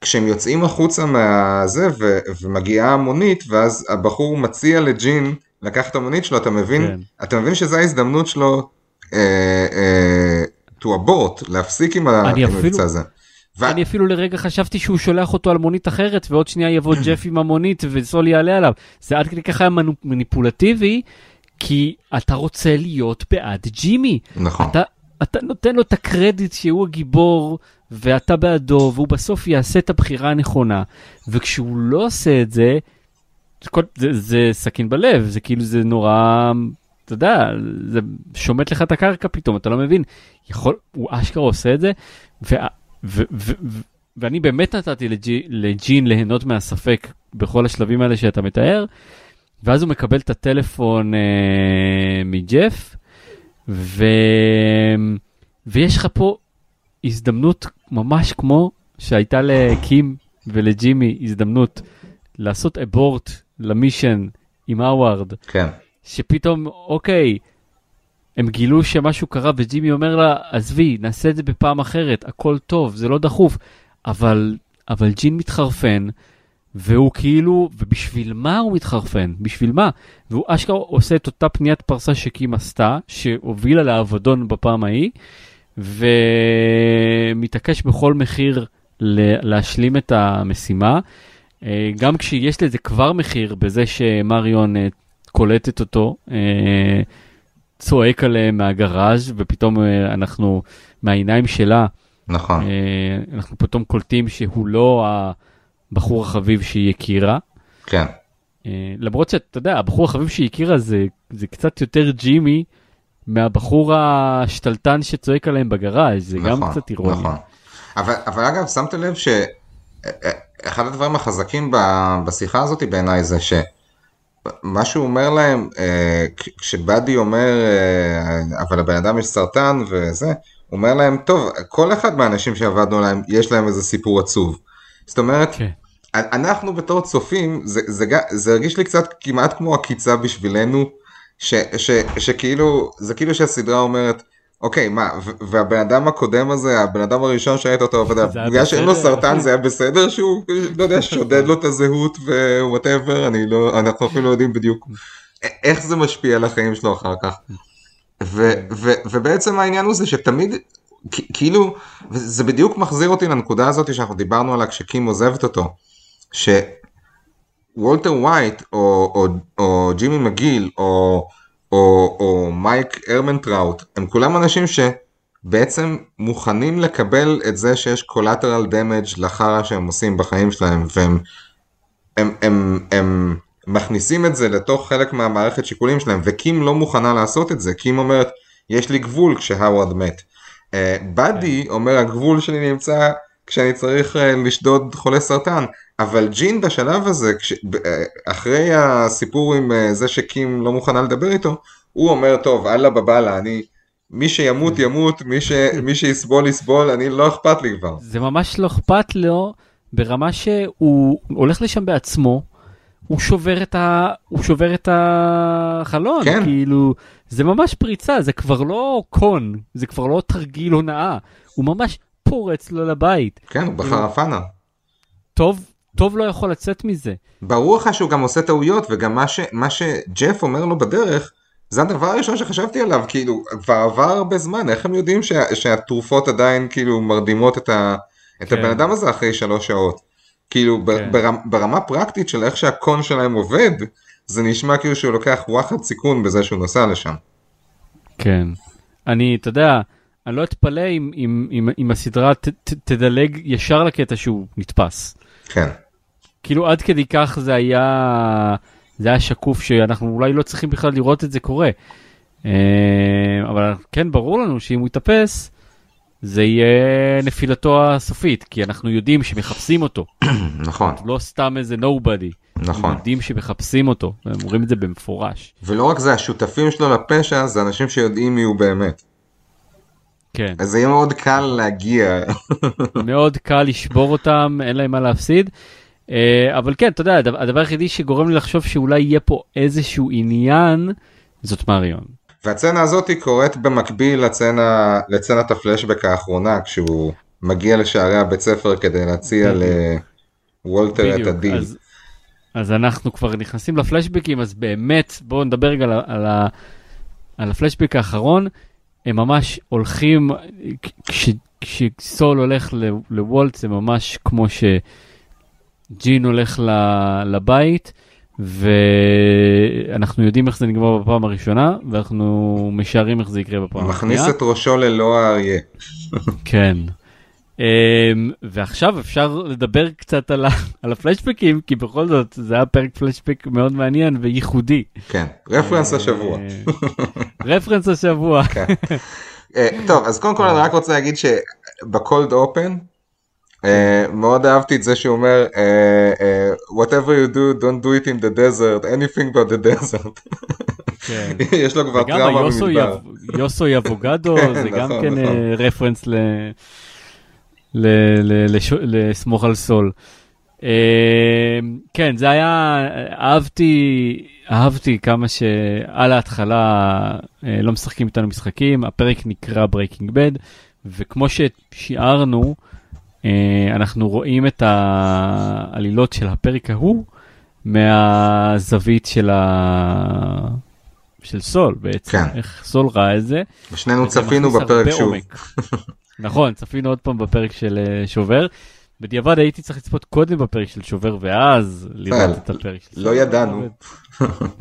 Speaker 3: כשהם יוצאים החוצה מהזה ו- ומגיעה המונית ואז הבחור מציע לג'ין לקחת את המונית שלו אתה מבין כן. אתה מבין שזו ההזדמנות שלו אה, אה, to abort להפסיק עם המבצע הזה.
Speaker 2: ו... אני אפילו לרגע חשבתי שהוא שולח אותו על מונית אחרת ועוד שנייה יבוא [clears throat] ג'ף עם המונית וסול יעלה עליו זה עד כדי ככה מניפולטיבי כי אתה רוצה להיות בעד ג'ימי.
Speaker 3: נכון.
Speaker 2: אתה, אתה נותן לו את הקרדיט שהוא הגיבור ואתה בעדו והוא בסוף יעשה את הבחירה הנכונה וכשהוא לא עושה את זה, זה, זה, זה סכין בלב זה כאילו זה נורא אתה יודע זה שומט לך את הקרקע פתאום אתה לא מבין יכול הוא אשכרה עושה את זה ו, ו, ו, ו, ואני באמת נתתי לג'י, לג'ין ליהנות מהספק בכל השלבים האלה שאתה מתאר. ואז הוא מקבל את הטלפון אה, מג'ף, ו... ויש לך פה הזדמנות ממש כמו שהייתה לקים ולג'ימי הזדמנות לעשות אבורט למישן עם האווארד.
Speaker 3: כן.
Speaker 2: שפתאום, אוקיי, הם גילו שמשהו קרה וג'ימי אומר לה, עזבי, נעשה את זה בפעם אחרת, הכל טוב, זה לא דחוף. אבל, אבל ג'ין מתחרפן, והוא כאילו, ובשביל מה הוא מתחרפן? בשביל מה? והוא אשכרה עושה את אותה פניית פרסה שקים עשתה, שהובילה לאבדון בפעם ההיא, ומתעקש בכל מחיר להשלים את המשימה. אה, גם כשיש לזה כבר מחיר בזה שמריון אה, קולטת אותו, אה, צועק עליהם מהגראז' ופתאום אנחנו, מהעיניים שלה,
Speaker 3: נכון.
Speaker 2: אנחנו פתאום קולטים שהוא לא ה... הבחור החביב שהיא הכירה.
Speaker 3: כן.
Speaker 2: Uh, למרות שאתה יודע, הבחור החביב שהיא הכירה זה, זה קצת יותר ג'ימי מהבחור השתלטן שצועק עליהם בגראז', זה נכון, גם קצת אירוני. נכון.
Speaker 3: אבל, אבל אגב, שמת לב שאחד הדברים החזקים בשיחה הזאת בעיניי זה שמה שהוא אומר להם, אה, כשבאדי אומר, אה, אבל לבן אדם יש סרטן וזה, הוא אומר להם, טוב, כל אחד מהאנשים שעבדנו עליהם, יש להם איזה סיפור עצוב. זאת אומרת. כן. אנחנו בתור צופים, זה, זה, זה הרגיש לי קצת כמעט כמו עקיצה בשבילנו, ש, ש, שכאילו, זה כאילו שהסדרה אומרת, אוקיי, מה, והבן אדם הקודם הזה, הבן אדם הראשון שהיית אותו, בגלל שאין לו סרטן זה היה בסדר שהוא, לא יודע, שודד לו את הזהות ו whatever, אני לא, אנחנו אפילו לא יודעים בדיוק איך זה משפיע על החיים שלו אחר כך. ובעצם העניין הוא זה שתמיד כאילו, זה בדיוק מחזיר אותי לנקודה הזאת שאנחנו דיברנו עליה כשקים עוזבת אותו, שוולטר ווייט או, או, או ג'ימי מגיל או, או, או מייק ארמנטראוט הם כולם אנשים בעצם מוכנים לקבל את זה שיש collateral damage לחרא שהם עושים בחיים שלהם, והם הם, הם, הם מכניסים את זה לתוך חלק מהמערכת שיקולים שלהם, וקים לא מוכנה לעשות את זה, קים אומרת, יש לי גבול כשהאווארד מת. באדי uh, אומר, הגבול שלי נמצא כשאני צריך uh, לשדוד חולי סרטן, אבל ג'ין בשלב הזה, כש, uh, אחרי הסיפור עם uh, זה שקים לא מוכנה לדבר איתו, הוא אומר, טוב, אללה בבאללה, אני... מי שימות ימות, מי, ש... [laughs] מי שיסבול יסבול, אני לא אכפת לי כבר.
Speaker 2: זה ממש לא אכפת לו ברמה שהוא הולך לשם בעצמו, הוא שובר את, ה... הוא שובר את החלון, כן. כאילו, זה ממש פריצה, זה כבר לא קון, זה כבר לא תרגיל הונאה, הוא ממש פורץ לו לבית.
Speaker 3: כן, הוא בחרפנה.
Speaker 2: טוב, טוב לא יכול לצאת מזה.
Speaker 3: ברור לך שהוא גם עושה טעויות, וגם מה, ש... מה שג'ף אומר לו בדרך, זה הדבר הראשון שחשבתי עליו, כאילו, כבר עבר הרבה זמן, איך הם יודעים שה, שהתרופות עדיין כאילו מרדימות את, ה, את כן. הבן אדם הזה אחרי שלוש שעות? כאילו, כן. ברמה, ברמה פרקטית של איך שהקון שלהם עובד, זה נשמע כאילו שהוא לוקח וואחד סיכון בזה שהוא נוסע לשם.
Speaker 2: כן. אני, אתה יודע, אני לא אתפלא אם, אם, אם, אם הסדרה ת, ת, תדלג ישר לקטע שהוא נתפס.
Speaker 3: כן.
Speaker 2: כאילו, עד כדי כך זה היה... זה היה שקוף שאנחנו אולי לא צריכים בכלל לראות את זה קורה. אה, אבל כן ברור לנו שאם הוא יתאפס, זה יהיה נפילתו הסופית, כי אנחנו יודעים שמחפשים אותו. [clears throat]
Speaker 3: נכון.
Speaker 2: לא סתם איזה nobody.
Speaker 3: נכון.
Speaker 2: יודעים שמחפשים אותו, והם אומרים את זה במפורש.
Speaker 3: ולא רק זה, השותפים שלו לפשע זה אנשים שיודעים מי הוא באמת.
Speaker 2: כן.
Speaker 3: אז זה יהיה מאוד קל להגיע.
Speaker 2: מאוד קל לשבור אותם, אין להם מה להפסיד. אה, אבל כן, אתה יודע, הדבר היחידי שגורם לי לחשוב שאולי יהיה פה איזשהו עניין, זאת מריון.
Speaker 3: והצנה הזאת היא קורית במקביל לצנה, לצנת הפלשבק האחרונה, כשהוא מגיע לשערי הבית ספר כדי להציע לוולטר את הדיל.
Speaker 2: אז, אז אנחנו כבר נכנסים לפלשבקים, אז באמת, בואו נדבר רגע על, על, על הפלשבק האחרון. הם ממש הולכים, כש, כשסול הולך לוולט זה ממש כמו ש... ג'ין הולך לבית, ואנחנו יודעים איך זה נגמר בפעם הראשונה, ואנחנו משערים איך זה יקרה בפעם
Speaker 3: השנייה. מכניס את ראשו ללא האריה.
Speaker 2: כן. Um, ועכשיו אפשר לדבר קצת על, [laughs] על הפלשבקים, כי בכל זאת זה היה פרק פלשבק מאוד מעניין וייחודי.
Speaker 3: כן, רפרנס השבוע. [laughs]
Speaker 2: רפרנס השבוע. כן.
Speaker 3: uh, טוב, אז קודם כל אני רק רוצה להגיד שבקולד אופן, Uh, מאוד אהבתי את זה שהוא אומר uh, uh, whatever you do don't do it in the desert anything but the desert. כן. [laughs] יש לו כבר טראומה במדבר.
Speaker 2: יוסו יבוגדו זה גם נכון, כן נכון. רפרנס לסמוך על סול. כן זה היה אהבתי אהבתי כמה שעל ההתחלה לא משחקים איתנו משחקים הפרק נקרא ברייקינג בד וכמו ששיערנו. אה, אנחנו רואים את העלילות של הפרק ההוא מהזווית של, ה... של סול בעצם, כן. איך סול ראה את זה.
Speaker 3: ושנינו צפינו בפרק שוב. [laughs]
Speaker 2: נכון, צפינו עוד פעם בפרק של אה, שובר. בדיעבד הייתי צריך לצפות קודם בפרק של שובר ואז לראות את הפרק של
Speaker 3: סול. לא ידענו.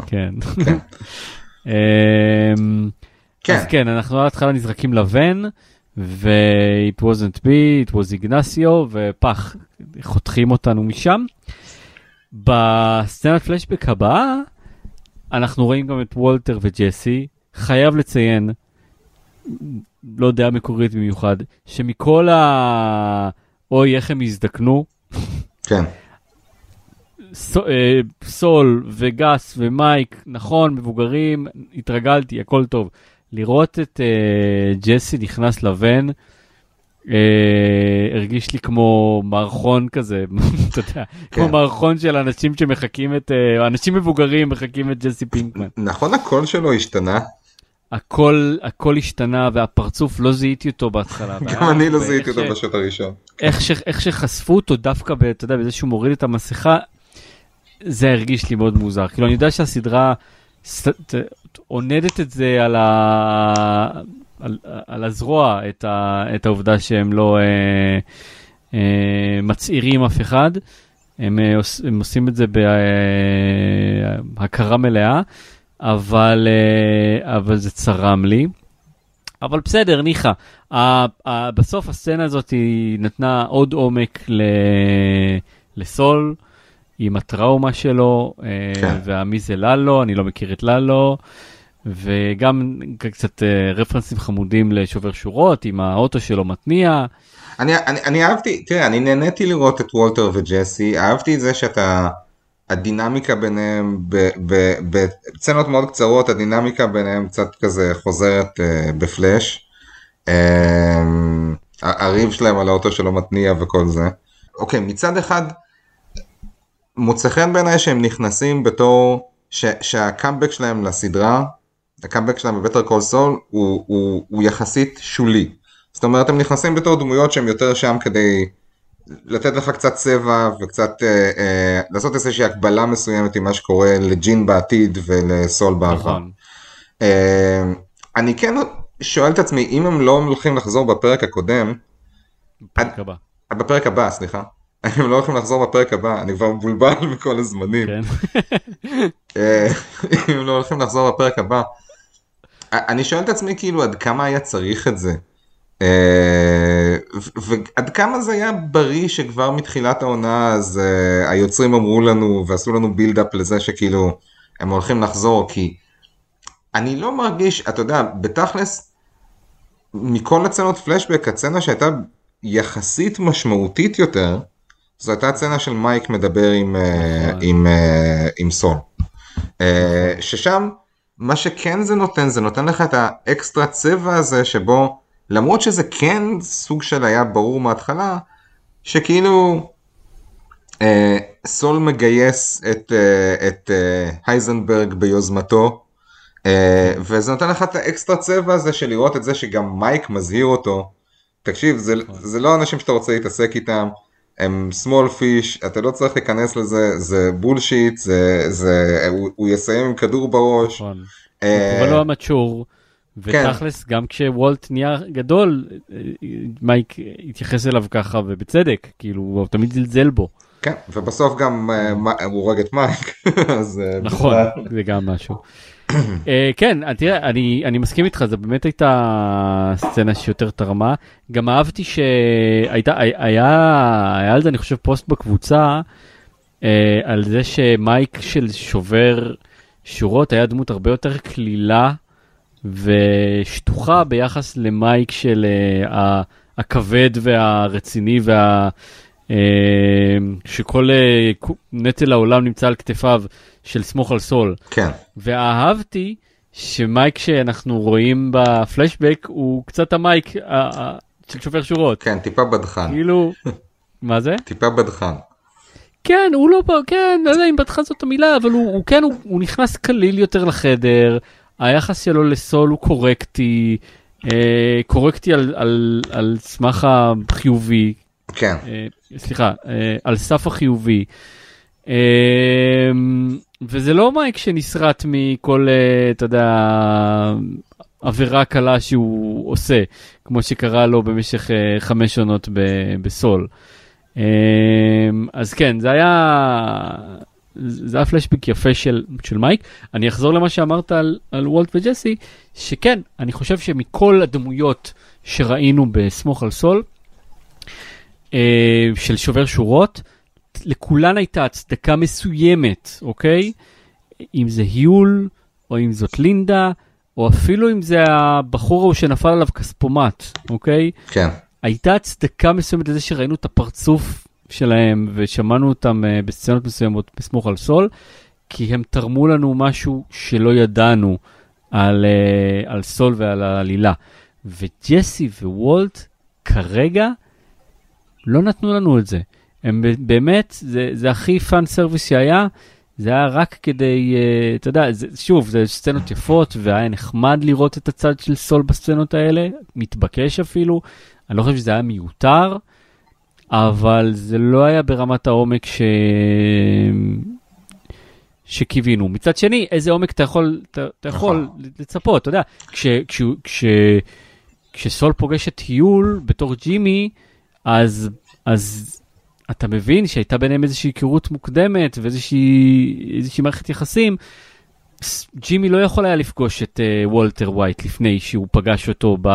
Speaker 2: כן. כן. [laughs] [laughs] אמ, כן. אז כן, אנחנו על התחלה נזרקים לבן. ו-it wasn't me, it was איגנסיו, ופח, חותכים אותנו משם. בסצנת פלשבק הבאה, אנחנו רואים גם את וולטר וג'סי. חייב לציין, לא דעה מקורית במיוחד, שמכל ה... אוי, איך הם הזדקנו.
Speaker 3: כן.
Speaker 2: אה, סול וגס ומייק, נכון, מבוגרים, התרגלתי, הכל טוב. לראות את uh, ג'סי נכנס לבן, uh, הרגיש לי כמו מערכון כזה, [laughs] אתה יודע, כמו כן. מערכון של אנשים שמחכים את, uh, אנשים מבוגרים מחכים את ג'סי פינקמן.
Speaker 3: נכון הקול שלו השתנה?
Speaker 2: הכל, הכל השתנה והפרצוף לא זיהיתי אותו בהתחלה. [laughs]
Speaker 3: גם אני לא זיהיתי אותו בשוט הראשון.
Speaker 2: איך, ש, איך שחשפו אותו דווקא, אתה יודע, בזה שהוא מוריד את המסכה, זה הרגיש לי מאוד מוזר. כאילו אני יודע שהסדרה עונדת את זה על, ה... על, על הזרוע, את, ה... את העובדה שהם לא אה, אה, מצעירים אף אחד. הם, אה, הם עושים את זה בהכרה מלאה, אבל, אה, אבל זה צרם לי. אבל בסדר, ניחא. בסוף הסצנה הזאת היא נתנה עוד עומק ל... לסול, עם הטראומה שלו, uh, כן. והמי זה ללו, אני לא מכיר את ללו. וגם קצת uh, רפרנסים חמודים לשובר שורות עם האוטו שלו מתניע.
Speaker 3: אני, אני, אני אהבתי, תראה, אני נהניתי לראות את וולטר וג'סי, אהבתי את זה שאתה, הדינמיקה ביניהם, בסצנות מאוד קצרות, הדינמיקה ביניהם קצת כזה חוזרת uh, בפלאש. Uh, הריב שלהם על האוטו שלא מתניע וכל זה. אוקיי, מצד אחד, מוצא חן בעיניי שהם נכנסים בתור, ש, שהקאמבק שלהם לסדרה, הקאמבק שלהם ב Better Call Saul הוא, הוא, הוא יחסית שולי. זאת אומרת הם נכנסים בתור דמויות שהם יותר שם כדי לתת לך קצת צבע וקצת אה, אה, לעשות איזושהי הקבלה מסוימת עם מה שקורה לג'ין בעתיד ולסול בעבר. נכון. אה, אני כן שואל את עצמי אם הם לא הולכים לחזור בפרק הקודם.
Speaker 2: בפרק הבא.
Speaker 3: בפרק הבא סליחה. [laughs] הם לא הולכים לחזור בפרק הבא אני כבר מבולבל [laughs] בכל הזמנים. כן. [laughs] אה, אם הם לא הולכים לחזור בפרק הבא. אני שואל את עצמי כאילו עד כמה היה צריך את זה. אה, ועד כמה זה היה בריא שכבר מתחילת העונה אז uh, היוצרים אמרו לנו ועשו לנו בילדאפ לזה שכאילו הם הולכים לחזור כי אני לא מרגיש, אתה יודע, בתכלס מכל הצנות פלשבק הצצנה שהייתה יחסית משמעותית יותר זו הייתה הצצנה של מייק מדבר עם, uh, עם, uh, עם סול. ששם מה שכן זה נותן זה נותן לך את האקסטרה צבע הזה שבו למרות שזה כן סוג של היה ברור מההתחלה, שכאילו אה, סול מגייס את, אה, את אה, הייזנברג ביוזמתו, אה, וזה נותן לך את האקסטרה צבע הזה של לראות את זה שגם מייק מזהיר אותו. תקשיב, זה, זה לא אנשים שאתה רוצה להתעסק איתם, הם small fish, אתה לא צריך להיכנס לזה, זה bullshit, זה, זה, הוא, הוא יסיים עם כדור בראש. נכון.
Speaker 2: אה, אבל לא amateur. ותכלס, כן. גם כשוולט נהיה גדול, מייק התייחס אליו ככה, ובצדק, כאילו, הוא תמיד זלזל בו.
Speaker 3: כן, ובסוף גם uh, הוא הורג את מייק, [laughs] אז... Uh,
Speaker 2: נכון, זה גם משהו. uh, [clears throat] כן, תראה, אני, אני מסכים איתך, זו באמת הייתה סצנה שיותר תרמה. גם אהבתי שהייתה, היה, היה על זה, אני חושב, פוסט בקבוצה, uh, על זה שמייק של שובר שורות היה דמות הרבה יותר קלילה. ושטוחה ביחס למייק של uh, הכבד והרציני וה... Uh, שכל uh, נטל העולם נמצא על כתפיו של סמוך על סול.
Speaker 3: כן.
Speaker 2: ואהבתי שמייק שאנחנו רואים בפלשבק הוא קצת המייק uh, uh, של שובר שורות.
Speaker 3: כן, טיפה בדחן.
Speaker 2: כאילו, [laughs] מה זה?
Speaker 3: טיפה בדחן.
Speaker 2: כן, הוא לא, כן, לא יודע אם בדחן זאת המילה, אבל הוא, הוא כן, הוא, הוא נכנס קליל יותר לחדר, היחס שלו לסול הוא קורקטי, אה, קורקטי על, על, על סמך החיובי.
Speaker 3: כן.
Speaker 2: אה, סליחה, אה, על סף החיובי. אה, וזה לא מייק שנסרט מכל, אה, אתה יודע, עבירה קלה שהוא עושה, כמו שקרה לו במשך אה, חמש עונות בסול. אה, אז כן, זה היה זה היה פלשבק יפה של, של מייק. אני אחזור למה שאמרת על, על וולט וג'סי, שכן, אני חושב שמכל הדמויות שראינו בסמוך על סול, אה, של שובר שורות, לכולן הייתה הצדקה מסוימת, אוקיי? אם זה היול, או אם זאת לינדה, או אפילו אם זה הבחור ההוא שנפל עליו כספומט, אוקיי?
Speaker 3: כן.
Speaker 2: הייתה הצדקה מסוימת לזה שראינו את הפרצוף שלהם ושמענו אותם uh, בסצנות מסוימות בסמוך על סול, כי הם תרמו לנו משהו שלא ידענו על, uh, על סול ועל העלילה. וג'סי ווולט כרגע לא נתנו לנו את זה. הם באמת, זה, זה הכי fan service שהיה, זה היה רק כדי, uh, אתה יודע, זה, שוב, זה סצנות יפות, והיה נחמד לראות את הצד של סול בסצנות האלה, מתבקש אפילו. אני לא חושב שזה היה מיותר. אבל זה לא היה ברמת העומק ש... שקיווינו. מצד שני, איזה עומק אתה יכול, אתה, אתה יכול נכון. לצפות, אתה יודע, כש, כש, כש, כשסול פוגש את היול בתור ג'ימי, אז, אז אתה מבין שהייתה ביניהם איזושהי היכרות מוקדמת ואיזושהי מערכת יחסים, ג'ימי לא יכול היה לפגוש את uh, וולטר ווייט לפני שהוא פגש אותו ב...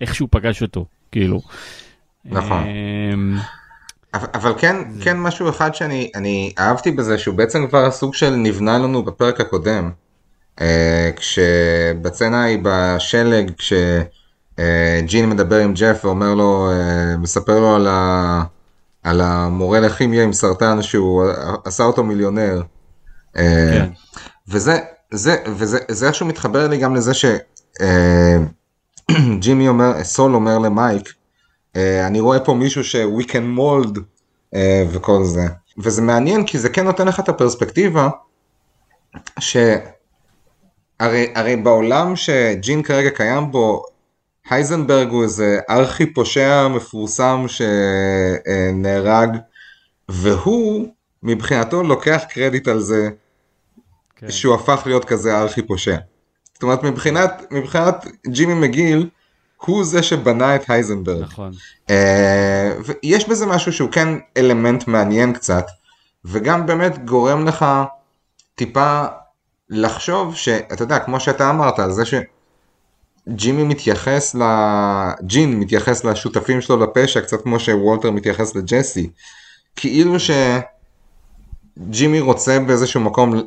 Speaker 2: איך שהוא פגש אותו כאילו.
Speaker 3: נכון. Um, אבל, כן. כן משהו אחד שאני אני אהבתי בזה שהוא בעצם כבר סוג של נבנה לנו בפרק הקודם. Uh, כשבצנה היא בשלג כשג'ין uh, מדבר עם ג'ף ואומר לו uh, מספר לו על, ה, על המורה לכימיה עם סרטן שהוא עשה אותו מיליונר. כן. וזה, זה, וזה, זה איכשהו מתחבר לי גם לזה שג'ימי אה, [clears throat] אומר, סול אומר למייק, אה, אני רואה פה מישהו ש-we can mold אה, וכל זה. וזה מעניין כי זה כן נותן לך את הפרספקטיבה, שהרי הרי בעולם שג'ין כרגע קיים בו, הייזנברג הוא איזה ארכי פושע מפורסם שנהרג, והוא מבחינתו לוקח קרדיט על זה כן. שהוא הפך להיות כזה ארכי פושע. זאת אומרת מבחינת, מבחינת ג'ימי מגיל, הוא זה שבנה את הייזנברג.
Speaker 2: נכון.
Speaker 3: Uh, ויש בזה משהו שהוא כן אלמנט מעניין קצת, וגם באמת גורם לך טיפה לחשוב שאתה יודע, כמו שאתה אמרת, על זה שג'ימי מתייחס ל... ג'ין מתייחס לשותפים שלו לפשע, קצת כמו שוולטר מתייחס לג'סי. כאילו שג'ימי רוצה באיזשהו מקום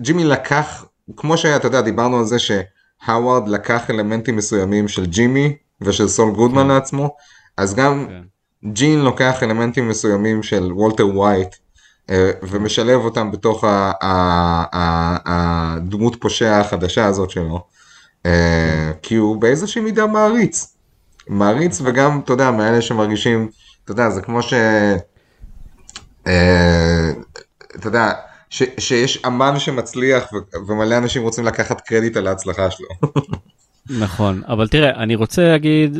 Speaker 3: ג'ימי לקח, כמו שאתה יודע, דיברנו על זה שהאווארד לקח אלמנטים מסוימים של ג'ימי ושל סול גודמן כן. לעצמו, אז גם כן. ג'ין לוקח אלמנטים מסוימים של וולטר ווייט אה, ומשלב אותם בתוך הדמות פושע החדשה הזאת שלו, אה. כי הוא באיזושהי מידה מעריץ. מעריץ. וגם, אתה יודע, מאלה שמרגישים, אתה יודע, זה כמו ש... אה, אתה יודע, ש, שיש אמן שמצליח ו, ומלא אנשים רוצים לקחת קרדיט על ההצלחה שלו.
Speaker 2: נכון, אבל תראה, אני רוצה להגיד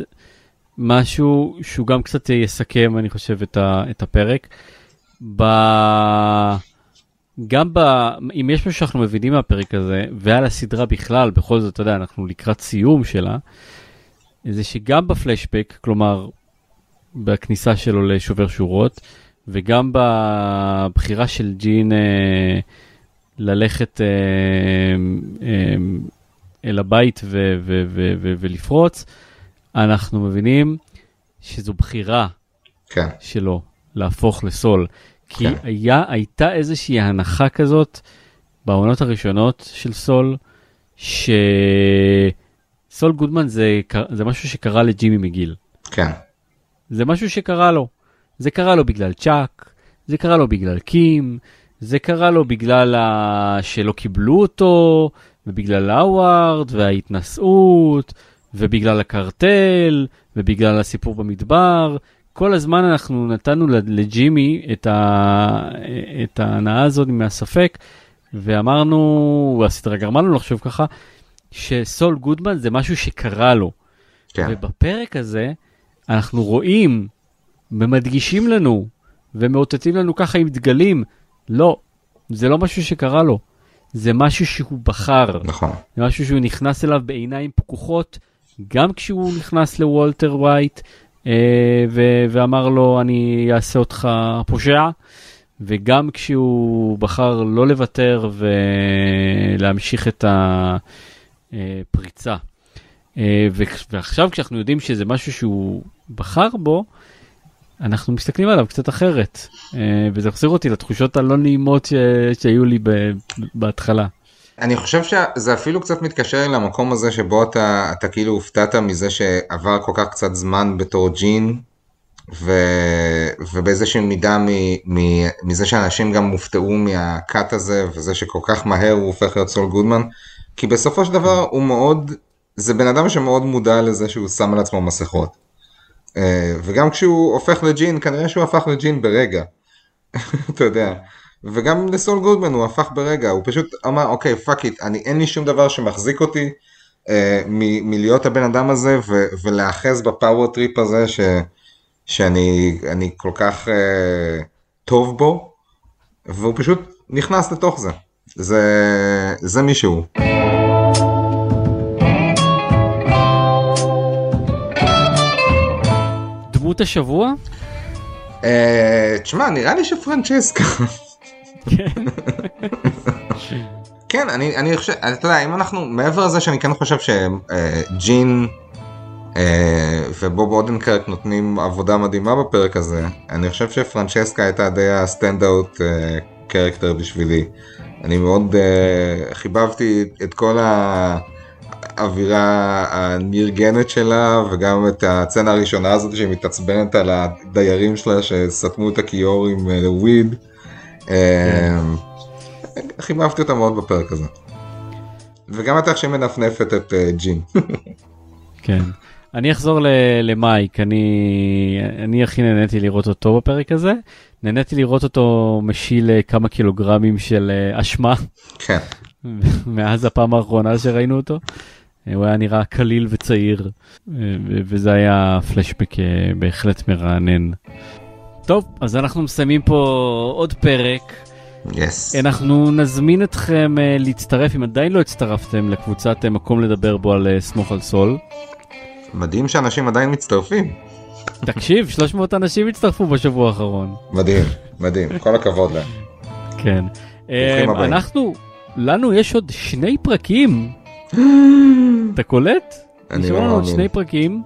Speaker 2: משהו שהוא גם קצת יסכם, אני חושב, את, ה, את הפרק. ב... גם ב... אם יש משהו שאנחנו מבינים מהפרק הזה, ועל הסדרה בכלל, בכל זאת, אתה יודע, אנחנו לקראת סיום שלה, זה שגם בפלשבק, כלומר, בכניסה שלו לשובר שורות, וגם בבחירה של ג'ין אה, ללכת אה, אה, אל הבית ו- ו- ו- ו- ולפרוץ, אנחנו מבינים שזו בחירה כן. שלו להפוך לסול. כי כן. היה, הייתה איזושהי הנחה כזאת בעונות הראשונות של סול, שסול גודמן זה, זה משהו שקרה לג'ימי מגיל.
Speaker 3: כן.
Speaker 2: זה משהו שקרה לו. זה קרה לו בגלל צ'אק, זה קרה לו בגלל קים, זה קרה לו בגלל ה... שלא קיבלו אותו, ובגלל האווארד, וההתנשאות, ובגלל הקרטל, ובגלל הסיפור במדבר. כל הזמן אנחנו נתנו לג'ימי את, ה... את ההנאה הזאת מהספק, ואמרנו, הסדרה גרמה לנו לחשוב ככה, שסול גודמן זה משהו שקרה לו. כן. ובפרק הזה אנחנו רואים ומדגישים לנו, ומאותתים לנו ככה עם דגלים. לא, זה לא משהו שקרה לו. זה משהו שהוא בחר.
Speaker 3: נכון.
Speaker 2: זה משהו שהוא נכנס אליו בעיניים פקוחות, גם כשהוא נכנס לוולטר ווייט אה, ו- ואמר לו, אני אעשה אותך פושע, וגם כשהוא בחר לא לוותר ולהמשיך את הפריצה. אה, ועכשיו כשאנחנו יודעים שזה משהו שהוא בחר בו, אנחנו מסתכלים עליו קצת אחרת, אה, וזה מחזיר אותי לתחושות הלא נעימות ש... שהיו לי ב... בהתחלה.
Speaker 3: אני חושב שזה אפילו קצת מתקשר למקום הזה שבו אתה, אתה כאילו הופתעת מזה שעבר כל כך קצת זמן בתור ג'ין, ו... ובאיזושהי מידה מ... מ... מזה שאנשים גם הופתעו מה cut הזה, וזה שכל כך מהר הוא הופך להיות סול גודמן, כי בסופו של דבר הוא מאוד, זה בן אדם שמאוד מודע לזה שהוא שם על עצמו מסכות. אה, וגם כשהוא הופך לג'ין, כנראה שהוא הפך לג'ין ברגע. [laughs] אתה יודע. וגם לסול גודמן הוא הפך ברגע, הוא פשוט אמר, אוקיי, fuck it, אין לי שום דבר שמחזיק אותי אה, מ- מלהיות הבן אדם הזה ו- ולהאחז ב power trip הזה ש- שאני כל כך אה, טוב בו, והוא פשוט נכנס לתוך זה. זה, זה מישהו.
Speaker 2: דמות השבוע?
Speaker 3: אה, תשמע, נראה לי שפרנצ'סקה. כן, אני, אני חושב, אתה יודע, אם אנחנו, מעבר לזה שאני כן חושב שג'ין אה, ובוב אודנקרק נותנים עבודה מדהימה בפרק הזה, אני חושב שפרנצ'סקה הייתה די ה standout character בשבילי. אני מאוד uh, חיבבתי את כל האווירה הנרגנת שלה וגם את הסצנה הראשונה הזאת שהיא מתעצבנת על הדיירים שלה שסתמו את הכיור עם weed. Uh, כן. uh, חיבבתי אותה מאוד בפרק הזה. וגם את איך שהיא מנפנפת את uh, ג'ין. [laughs]
Speaker 2: כן. אני אחזור למייק, אני, אני הכי נהניתי לראות אותו בפרק הזה. נהניתי לראות אותו משיל אה, כמה קילוגרמים של אה, אשמה.
Speaker 3: כן. [laughs]
Speaker 2: מאז הפעם האחרונה שראינו אותו. אה, הוא היה נראה קליל וצעיר, וזה היה פלשבק בהחלט מרענן. טוב, אז אנחנו מסיימים פה עוד פרק.
Speaker 3: Yes.
Speaker 2: אנחנו נזמין אתכם להצטרף, אם עדיין לא הצטרפתם, לקבוצת מקום לדבר בו על סמוך על סול.
Speaker 3: מדהים שאנשים עדיין מצטרפים.
Speaker 2: תקשיב, [laughs] 300 אנשים הצטרפו בשבוע האחרון.
Speaker 3: מדהים, מדהים, כל הכבוד להם.
Speaker 2: כן. אנחנו, לנו יש עוד שני פרקים. [gasps] אתה קולט?
Speaker 3: אני לא מאמין.
Speaker 2: עוד שני פרקים.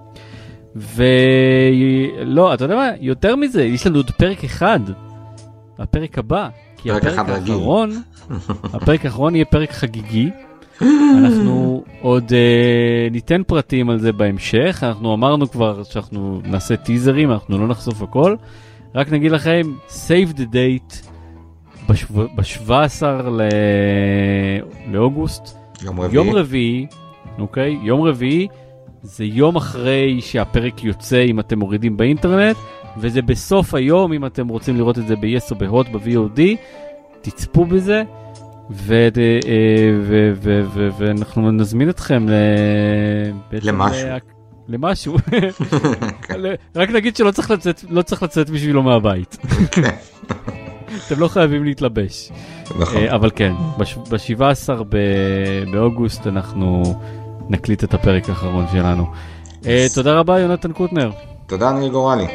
Speaker 2: ולא, אתה יודע מה? יותר מזה, יש לנו עוד פרק אחד. הפרק הבא.
Speaker 3: כי הפרק האחרון, [laughs]
Speaker 2: הפרק האחרון יהיה פרק חגיגי. [gasps] אנחנו עוד uh, ניתן פרטים על זה בהמשך, אנחנו אמרנו כבר שאנחנו נעשה טיזרים, אנחנו לא נחשוף הכל. רק נגיד לכם, save the date ב-17 ל... לאוגוסט.
Speaker 3: יום רביעי.
Speaker 2: יום רביעי, אוקיי? יום רביעי זה יום אחרי שהפרק יוצא אם אתם מורידים באינטרנט, וזה בסוף היום אם אתם רוצים לראות את זה ב-yes או ב-hot ב-VOD, תצפו בזה. ו- ואנחנו נזמין אתכם
Speaker 3: למשהו.
Speaker 2: למשהו. [laughs] [laughs] רק נגיד שלא צריך לצאת, לא צריך לצאת בשבילו מהבית. [laughs] אתם לא חייבים להתלבש.
Speaker 3: נכון.
Speaker 2: אבל כן, ב-17 באוגוסט אנחנו נקליט את הפרק האחרון שלנו. תודה רבה יונתן קוטנר.
Speaker 3: תודה ניר גורלי.